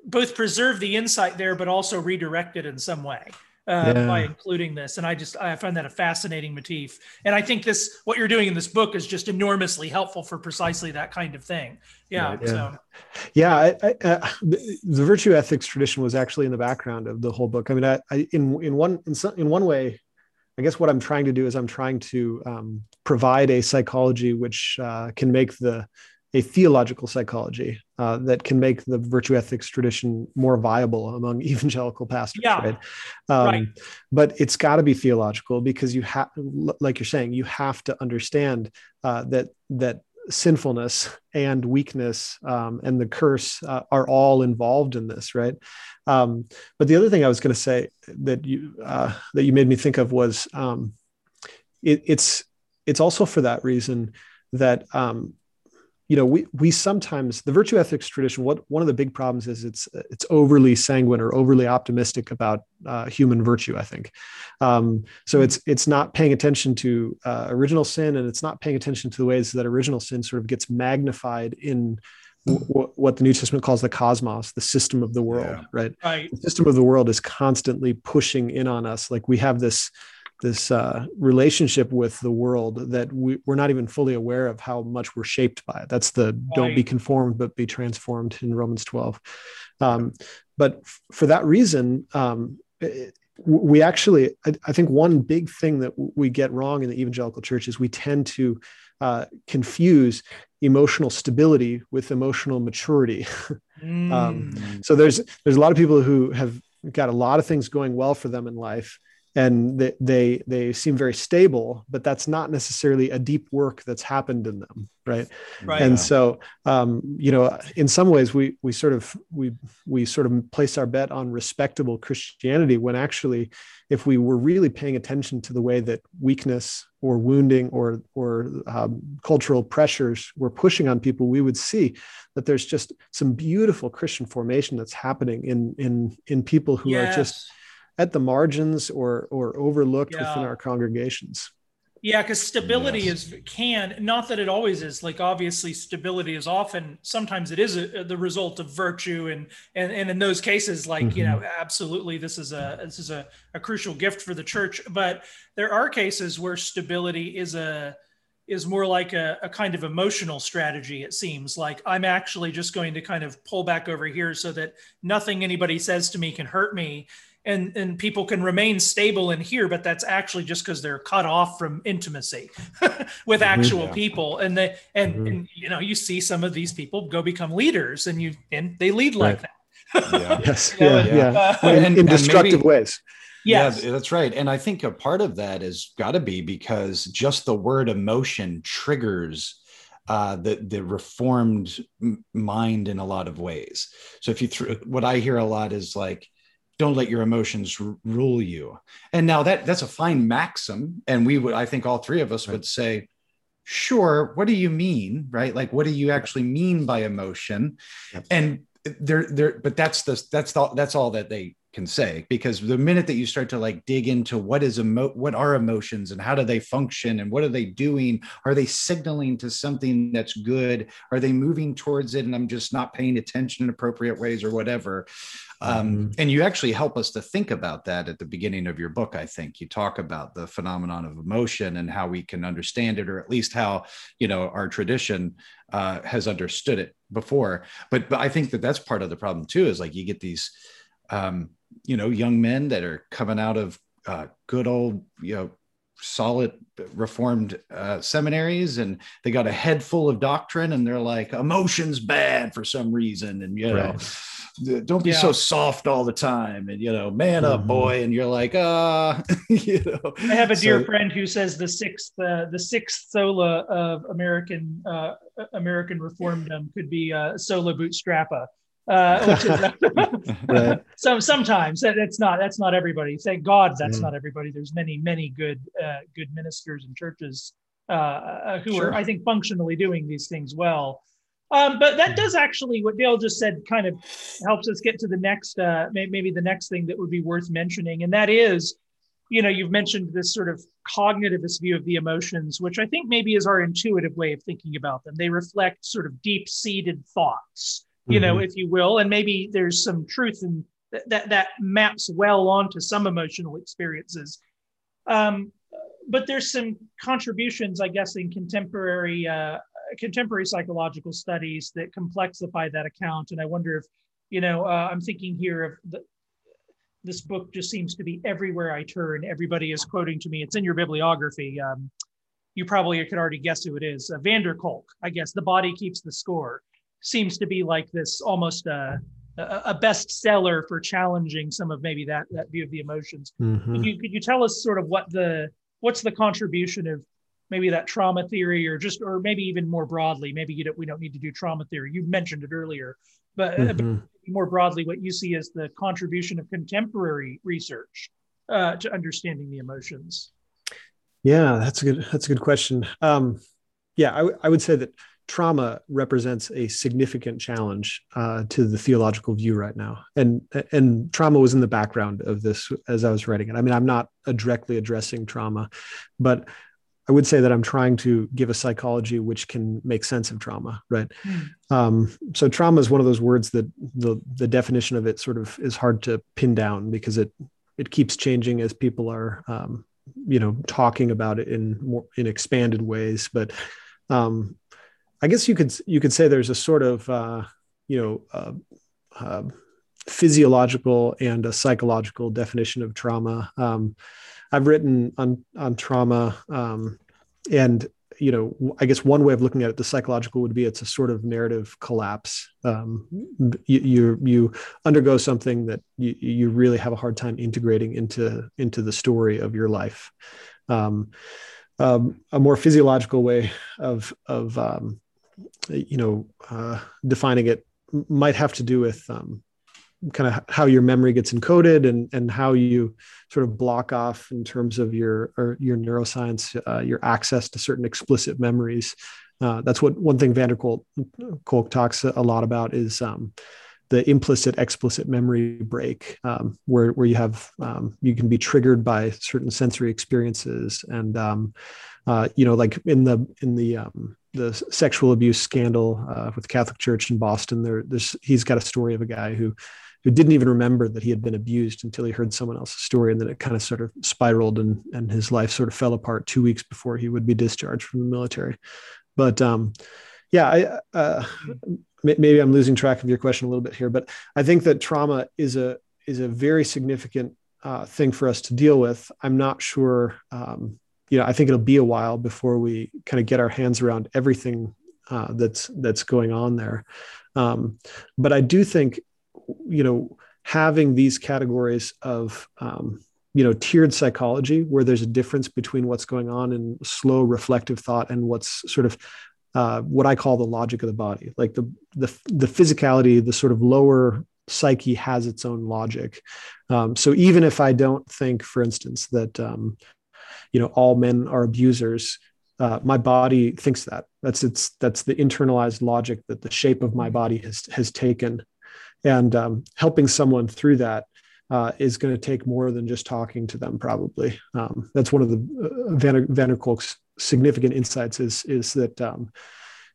both preserve the insight there but also redirect it in some way uh, Yeah. by including this and i just i find that a fascinating motif and i think this what you're doing in this book is just enormously helpful for precisely that kind of thing yeah, Right. Yeah. so yeah I, I, uh, the, the virtue ethics tradition was actually in the background of the whole book i mean i, I in in one in, some, in one way i guess what i'm trying to do is i'm trying to um, provide a psychology which uh, can make the a theological psychology uh, that can make the virtue ethics tradition more viable among evangelical pastors Yeah. right um, Right. but it's got to be theological because you have like you're saying you have to understand uh, that that sinfulness and weakness um, and the curse uh, are all involved in this right um, but the other thing i was going to say that you uh, that you made me think of was um, it, it's it's also for that reason that um, you know we we sometimes the virtue ethics tradition what one of the big problems is it's it's overly sanguine or overly optimistic about uh, human virtue i think. Um, so it's it's not paying attention to uh, original sin and it's not paying attention to the ways that original sin sort of gets magnified in w- what the new testament calls the cosmos the system of the world Yeah. right? Right. The system of the world is constantly pushing in on us. Like we have this this uh, relationship with the world that we, we're not even fully aware of how much we're shaped by. It that's the don't be conformed but be transformed in romans 12 um, but f- for that reason um, it- we actually I, I think one big thing that we get wrong in the evangelical church is we tend to uh, confuse emotional stability with emotional maturity. Mm. Um, so there's there's a lot of people who have got a lot of things going well for them in life and they, they they seem very stable but that's not necessarily a deep work that's happened in them right, Right. and so um, you know in some ways we we sort of we we sort of place our bet on respectable christianity when actually if we were really paying attention to the way that weakness or wounding or or um, cultural pressures were pushing on people we would see that there's just some beautiful christian formation that's happening in in in people who are just Yes. At the margins or or overlooked Yeah. within our congregations Yeah, because stability yes. is can not that it always is. Like obviously, stability is often sometimes it is a, the result of virtue, and and and in those cases, like mm-hmm. you know, absolutely, this is a this is a, a crucial gift for the church. But there are cases where stability is a is more like a, a kind of emotional strategy. It seems like I'm actually just going to kind of pull back over here so that nothing anybody says to me can hurt me and and people can remain stable in here but that's actually just because they're cut off from intimacy with mm-hmm. actual yeah. people and they and, mm-hmm. and, you know you see some of these people go become leaders and you and they lead like right. that yeah. yes yeah yeah, uh, in, in destructive maybe, ways yes. yeah that's right and i think a part of that has got to be because just the word emotion triggers uh, the the reformed mind in a lot of ways. So if you th- what I hear a lot is like don't let your emotions r- rule you. And now that that's a fine maxim. And we would i think all three of us right. would say sure what do you mean? Right? Like what do you actually mean by emotion? Yep. and there there but that's the that's the, that's all that they can say because the minute that you start to like dig into what is emo- what are emotions and how do they function and what are they doing? Are they signaling to something that's good? Are they moving towards it and i'm just not paying attention in appropriate ways or whatever? Um, mm-hmm. and you actually help us to think about that at the beginning of your book i think. You talk about the phenomenon of emotion and how we can understand it or at least how you know our tradition uh, has understood it before. But, but i think that that's part of the problem too is like you get these um, you know young men that are coming out of uh, good old you know solid reformed uh, seminaries and they got a head full of doctrine and they're like emotions bad for some reason and you know right don't be yeah. so soft all the time and you know man up mm-hmm. boy and you're like uh you know i have a dear so, friend who says the sixth uh, the sixth sola of american uh, american reformdom could be uh, sola bootstrappa uh, is right. so sometimes that's not that's not everybody thank god that's not everybody there's many many good uh, good ministers and churches uh, uh, who sure. are i think functionally doing these things well um, but that does actually, what Dale just said, kind of helps us get to the next, uh, maybe the next thing that would be worth mentioning, and that is, you know, you've mentioned this sort of cognitivist view of the emotions, which I think maybe is our intuitive way of thinking about them. They reflect sort of deep-seated thoughts, you mm-hmm. know, if you will, and maybe there's some truth in that that maps well onto some emotional experiences. Um, but there's some contributions, I guess, in contemporary uh, contemporary psychological studies that complexify that account. And I wonder if, you know, uh, I'm thinking here of the, this book just seems to be everywhere I turn. Everybody is quoting to me. It's in your bibliography. Um, you probably could already guess who it is. Uh, van Kolk, I guess. The body keeps the score. Seems to be like this almost uh, a, a bestseller for challenging some of maybe that that view of the emotions. Mm-hmm. Could you could you tell us sort of what the what's the contribution of maybe that trauma theory or just or maybe even more broadly maybe you don't we don't need to do trauma theory you mentioned it earlier but, uh, mm-hmm. more broadly what you see as the contribution of contemporary research uh, to understanding the emotions yeah that's a good that's a good question um, yeah I, w- I would say that trauma represents a significant challenge uh, to the theological view right now and and trauma was in the background of this as i was writing it i mean i'm not directly addressing trauma but I would say that I'm trying to give a psychology which can make sense of trauma, right? Mm. Um, so trauma is one of those words that the the definition of it sort of is hard to pin down because it it keeps changing as people are um, you know talking about it in more in expanded ways. But um, I guess you could you could say there's a sort of uh, you know uh, uh, physiological and a psychological definition of trauma. Um, I've written on on trauma, um, and you know, I guess one way of looking at it, the psychological would be it's a sort of narrative collapse. Um, you, you, you undergo something that you, you really have a hard time integrating into into the story of your life. Um, um, a more physiological way of of um, you know uh, defining it might have to do with um, kind of how your memory gets encoded and and how you sort of block off in terms of your or your neuroscience uh, your access to certain explicit memories. Uh, that's what one thing van der Kolk, Kolk talks a lot about is um, the implicit explicit memory break um, where where you have um, you can be triggered by certain sensory experiences and um, uh, you know like in the in the um, the sexual abuse scandal uh, with the Catholic Church in Boston there he's got a story of a guy who who didn't even remember that he had been abused until he heard someone else's story and then it kind of sort of spiraled and and his life sort of fell apart two weeks before he would be discharged from the military. But um yeah i uh, maybe i'm losing track of your question a little bit here but i think that trauma is a is a very significant uh, thing for us to deal with. I'm not sure um, you know i think it'll be a while before we kind of get our hands around everything uh, that's that's going on there um, but i do think you know having these categories of um, you know tiered psychology where there's a difference between what's going on in slow reflective thought and what's sort of uh, what I call the logic of the body, like the the the physicality, the sort of lower psyche has its own logic. Um, so even if I don't think, for instance, that um, you know all men are abusers, uh, my body thinks that. That's it's that's the internalized logic that the shape of my body has has taken. And um, helping someone through that uh, is going to take more than just talking to them probably. Um, that's one of the uh, van, van der Kolk's significant insights is is that um,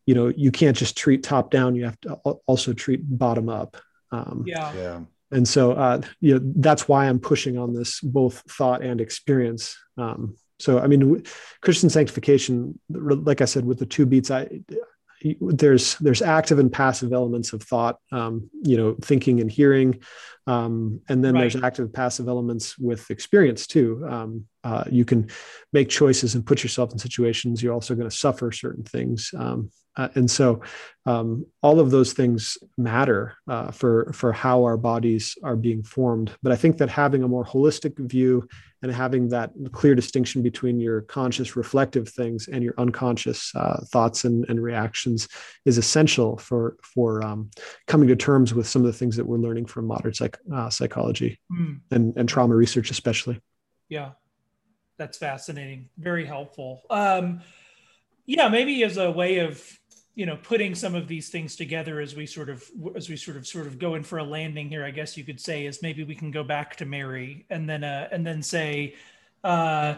you know you can't just treat top down you have to also treat bottom up. Um, yeah. Yeah. and so uh, you know that's why i'm pushing on this both thought and experience. Um, so i mean christian sanctification like i said with the two beats i there's there's active and passive elements of thought um, you know thinking and hearing um, and then right. there's active passive elements with experience too um, uh, you can make choices and put yourself in situations you're also going to suffer certain things um, uh, and so um, all of those things matter uh, for for how our bodies are being formed. But i think that having a more holistic view and having that clear distinction between your conscious reflective things and your unconscious uh, thoughts and, and, reactions is essential for for um, coming to terms with some of the things that we're learning from modern psych, uh, psychology mm. and, and trauma research especially. Yeah. That's fascinating. Very helpful. Um, yeah maybe as a way of you know putting some of these things together as we sort of as we sort of sort of go in for a landing here i guess you could say is maybe we can go back to mary and then uh and then say uh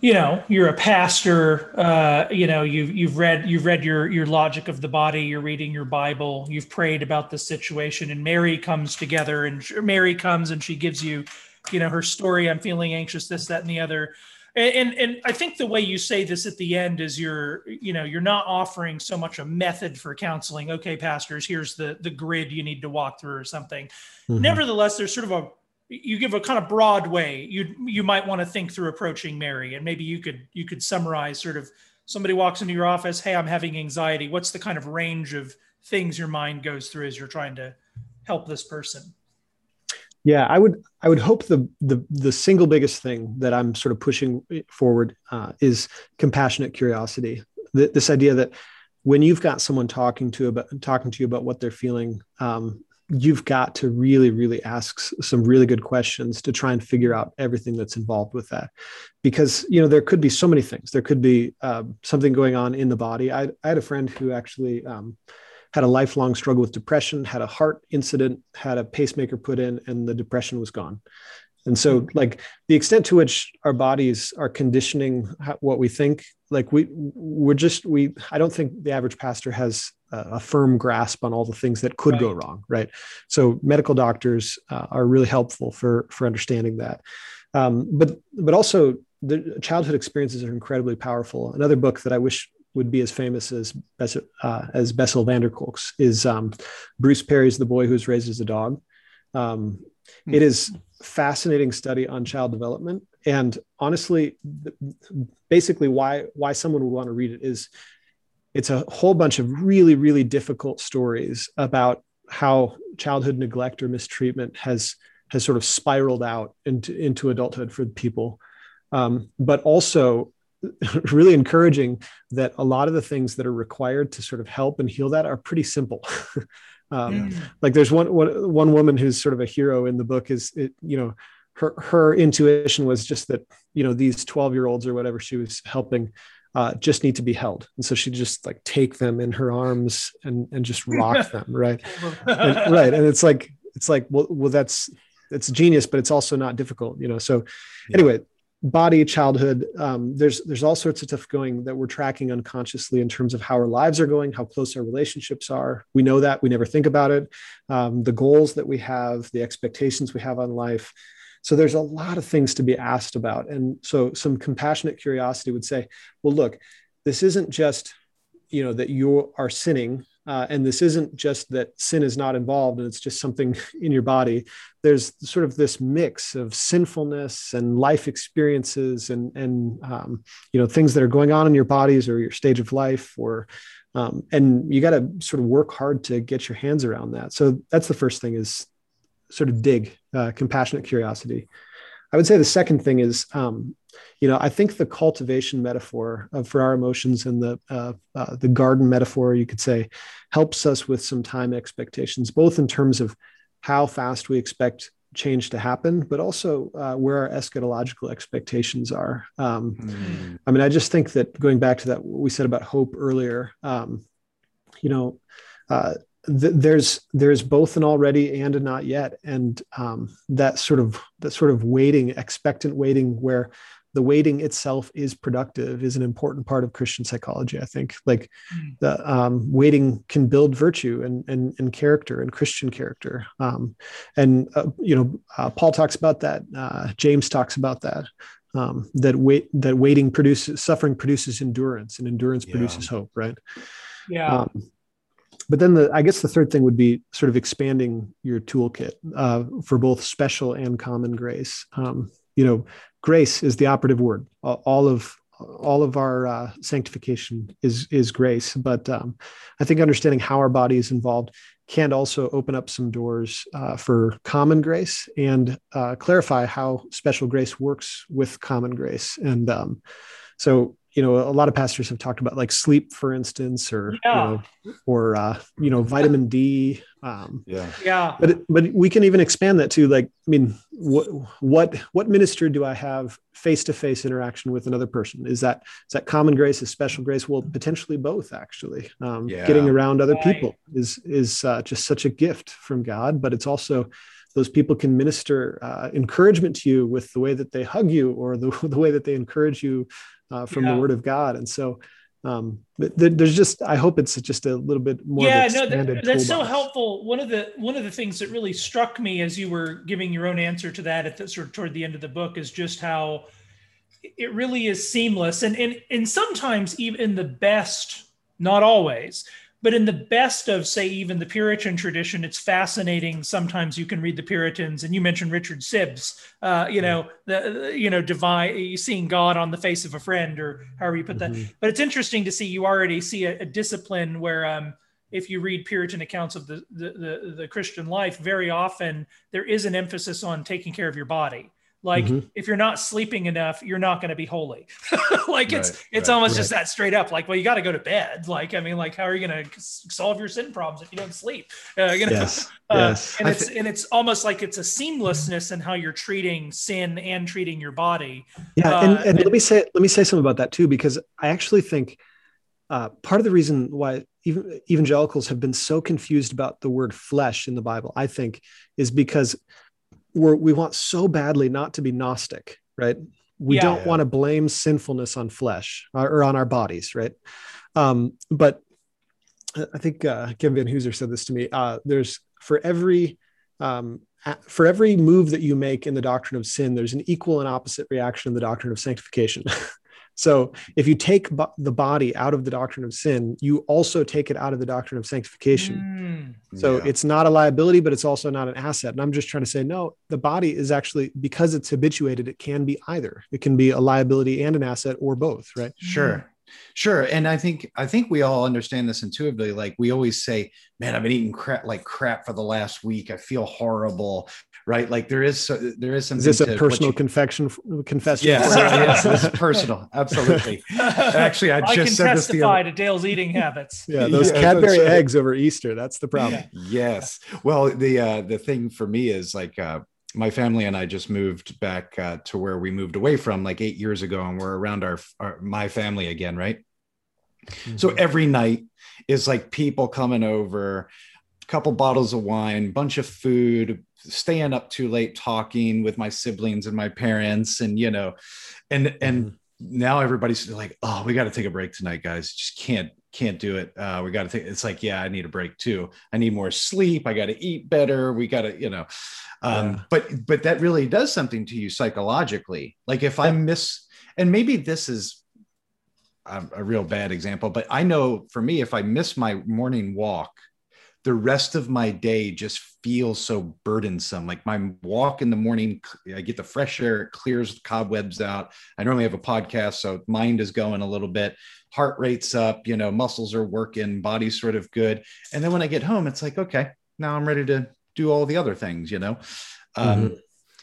you know you're a pastor uh you know you've you've read you've read your your logic of the body you're reading your bible you've prayed about the situation and mary comes together and mary comes and she gives you you know her story i'm feeling anxious this that and the other and, and I think the way you say this at the end is you're you know you're not offering so much a method for counseling. Okay, pastors, here's the the grid you need to walk through or something. Mm-hmm. Nevertheless, there's sort of a you give a kind of broad way you you might want to think through approaching Mary, and maybe you could you could summarize sort of somebody walks into your office, hey, I'm having anxiety. What's the kind of range of things your mind goes through as you're trying to help this person? Yeah, I would I would hope the the the single biggest thing that I'm sort of pushing forward uh, is compassionate curiosity. The, this idea that when you've got someone talking to about talking to you about what they're feeling, um, you've got to really really ask some really good questions to try and figure out everything that's involved with that, because you know there could be so many things. There could be uh, something going on in the body. I, I had a friend who actually. Um, had a lifelong struggle with depression, had a heart incident, had a pacemaker put in, and the depression was gone. And so, like the extent to which our bodies are conditioning what we think, like we we're just we. I don't think the average pastor has a, firm grasp on all the things that could right. go wrong, right? So medical doctors uh, are really helpful for for understanding that. Um, but but also the childhood experiences are incredibly powerful. Another book that I wish would be as famous as uh, as Bessel van der Kolk's is um, Bruce Perry's The Boy Who's Raised as a Dog. Um. It is fascinating study on child development, and honestly, basically why why someone would want to read it is it's a whole bunch of really really difficult stories about how childhood neglect or mistreatment has has sort of spiraled out into into adulthood for people, um, but also really encouraging that a lot of the things that are required to sort of help and heal that are pretty simple. um. Like there's one, one one woman who's sort of a hero in the book is it, you know her her intuition was just that you know these 12 year olds or whatever she was helping uh, just need to be held. And so she just like take them in her arms and and just rock them, right? and, right. And it's like it's like well, well, that's it's genius, but it's also not difficult, you know. So yeah. anyway, body childhood um, there's there's all sorts of stuff going that we're tracking unconsciously in terms of how our lives are going how close our relationships are. We know that we never think about it. Um, the goals that we have the expectations we have on life. So there's a lot of things to be asked about. And so some compassionate curiosity would say well look this isn't just you know that you are sinning uh, and this isn't just that sin is not involved and it's just something in your body. There's sort of this mix of sinfulness and life experiences and, and um, you know, things that are going on in your bodies or your stage of life or, um, and you got to sort of work hard to get your hands around that. So that's the first thing is sort of dig, uh, compassionate curiosity. I would say the second thing is, um, you know, I think the cultivation metaphor of, for our emotions and the uh, uh, the garden metaphor, you could say, helps us with some time expectations, both in terms of how fast we expect change to happen, but also uh, where our eschatological expectations are. Um, mm. I mean, I just think that going back to that, what we said about hope earlier, um, you know, uh, th- there's there's both an already and a not yet, and um, that sort of that sort of waiting, expectant waiting, where the waiting itself is productive is an important part of christian psychology i think. Like mm. the um, waiting can build virtue and, and, and character and christian character. Um, and uh, you know uh, paul talks about that uh, james talks about that um, that wait that waiting produces suffering produces endurance and endurance yeah. produces hope right? Yeah. Um, but then the i guess the third thing would be sort of expanding your toolkit uh, for both special and common grace. Um, you know grace is the operative word. All of all of our uh, sanctification is is grace. But um, i think understanding how our body is involved can also open up some doors uh, for common grace and uh, clarify how special grace works with common grace. And um, so you know, a lot of pastors have talked about like sleep, for instance, or yeah. you know, or uh, you know, vitamin D. Um, yeah, yeah. But but we can even expand that to like, I mean, what what what minister do I have face to face interaction with another person? Is that is that common grace? Is special grace? Well, potentially both. Actually, um, yeah. getting around other right. people is is uh, just such a gift from God, but it's also those people can minister uh, encouragement to you with the way that they hug you or the, the way that they encourage you uh, from yeah. the Word of God. And so um, there's just I hope it's just a little bit more. Yeah, no, that, that's so helpful. One of the one of the things that really struck me as you were giving your own answer to that at the sort of toward the end of the book is just how it really is seamless, and and and sometimes even the best, not always, but in the best of say even the puritan tradition it's fascinating sometimes you can read the puritans and you mentioned richard Sibbes uh, you know the you know divine seeing god on the face of a friend or however you put that mm-hmm. but it's interesting to see you already see a, a discipline where um, if you read Puritan accounts of the, the, the, the, Christian life, very often there is an emphasis on taking care of your body. Like mm-hmm. if you're not sleeping enough, you're not going to be holy. like right, it's it's right, almost right. just that straight up. Like, well, you got to go to bed. Like, I mean, like, how are you going to solve your sin problems if you don't sleep? Uh, you know? Yes. Uh, yes. And it's th- and it's almost like it's a seamlessness in how you're treating sin and treating your body. Yeah, uh, and, and, and, let me say let me say something about that too, because I actually think uh, part of the reason why even evangelicals have been so confused about the word flesh in the Bible, I think, is because we're, we want so badly not to be Gnostic, right? We yeah, don't yeah. want to blame sinfulness on flesh or, or on our bodies, right? Um, but I think uh, Kevin Vanhoozer said this to me. Uh, there's for every um, for every move that you make in the doctrine of sin, there's an equal and opposite reaction in the doctrine of sanctification. So if you take bo- the body out of the doctrine of sin, you also take it out of the doctrine of sanctification. Mm. So yeah. it's not a liability, but it's also not an asset. And I'm just trying to say, no, the body is actually because it's habituated, it can be either. It can be a liability and an asset or both, right? Sure. Sure. And I think I think we all understand this intuitively. Like we always say, man, I've been eating crap like crap for the last week. I feel horrible. Right. Like there is there is some Is this a personal you, confession confession? Yes, yes, this is personal. Absolutely. Actually, I, I just said this the other... to Dale's eating habits. Yeah, those yeah, Cadbury eggs over Easter. That's the problem. Yes. Well, the uh the thing for me is like uh my family and I just moved back uh, to where we moved away from like eight years ago, and we're around our, our my family again, right? Mm-hmm. So every night is like people coming over, a couple bottles of wine, bunch of food, staying up too late talking with my siblings and my parents, and you know, and and mm-hmm. now everybody's like, oh, we got to take a break tonight, guys. Just can't can't do it. Uh, we got to take. It's like, yeah, I need a break too. I need more sleep. I got to eat better. We got to, you know, um, yeah. but but that really does something to you psychologically. Like if I miss, and maybe this is a, a real bad example, but I know for me, if I miss my morning walk, the rest of my day just feels so burdensome. Like my walk in the morning, I get the fresh air, it clears the cobwebs out. I normally have a podcast, so mind is going a little bit, heart rate's up, you know, muscles are working, body's sort of good. And then when I get home, it's like, okay, now I'm ready to do all the other things, you know? Um, mm-hmm.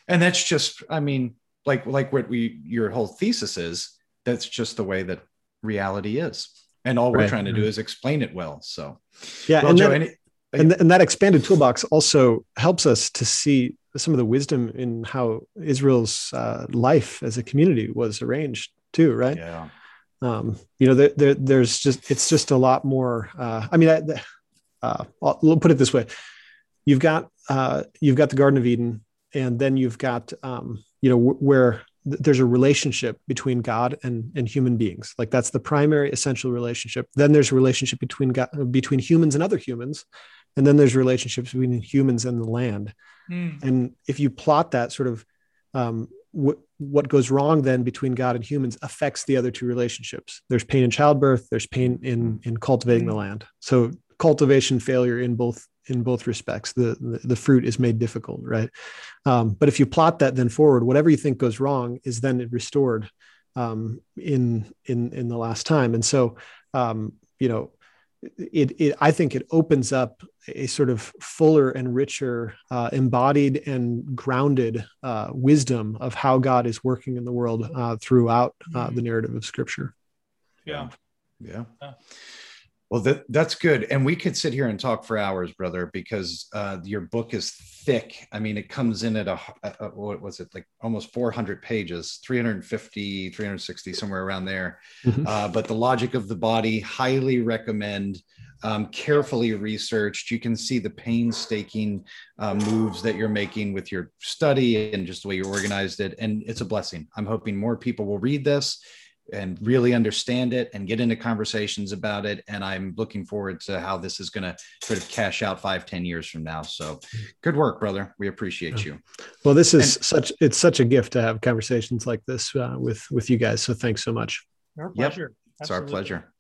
And that's just, I mean, like, like what we, your whole thesis is, that's just the way that reality is. And all we're trying to do is explain it well. So, yeah. Well, and Joe, any, and, and that expanded toolbox also helps us to see some of the wisdom in how Israel's uh, life as a community was arranged too, right? Yeah. Um, you know, there, there, there's just it's just a lot more. Uh, I mean, I, uh, I'll put it this way: you've got uh, you've got the Garden of Eden, and then you've got um, you know where there's a relationship between God and, and human beings. Like that's the primary essential relationship. Then there's a relationship between God, between humans and other humans, and then there's relationships between humans and the land. Mm. and if you plot that sort of um, what what goes wrong then between god and humans affects the other two relationships. There's pain in childbirth there's pain in in cultivating mm. the land. So cultivation failure in both in both respects the the, the fruit is made difficult right? Um, but if you plot that then forward whatever you think goes wrong is then restored um, in in in the last time. And so um, you know it, it I think it opens up a sort of fuller and richer, uh, embodied and grounded uh, wisdom of how God is working in the world uh, throughout uh, the mm-hmm. narrative of Scripture. Yeah. yeah. yeah. Well, that, that's good. And we could sit here and talk for hours, brother, because uh, your book is thick. I mean, it comes in at a, a, a, what was it, like almost 400 pages, 350, 360, somewhere around there. Mm-hmm. Uh, but the logic of the body, highly recommend. Um, carefully researched. You can see the painstaking uh, moves that you're making with your study and just the way you organized it. And it's a blessing. I'm hoping more people will read this and really understand it and get into conversations about it. And I'm looking forward to how this is going to sort of cash out five, ten years from now. So good work, brother. We appreciate you. Well, this is and, such, it's such a gift to have conversations like this uh, with, with you guys. So thanks so much. Our pleasure. Yep. It's our pleasure.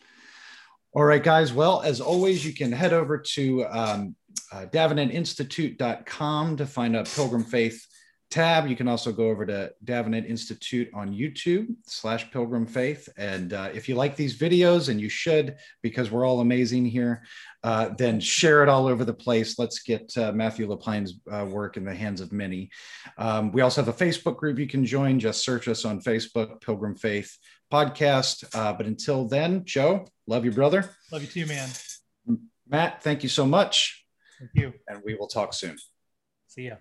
All right, guys. Well, as always, you can head over to um, uh, davenantinstitute.com to find out Pilgrim Faith tab. You can also go over to Davenant Institute on YouTube slash Pilgrim Faith. And uh, if you like these videos, and you should, because we're all amazing here, uh, then share it all over the place. Let's get uh, Matthew LaPine's uh, work in the hands of many. Um, we also have a Facebook group you can join. Just search us on Facebook, Pilgrim Faith Podcast. Uh, but until then, Joe, love you, brother. Love you too, man. Matt, thank you so much. Thank you. And we will talk soon. See ya.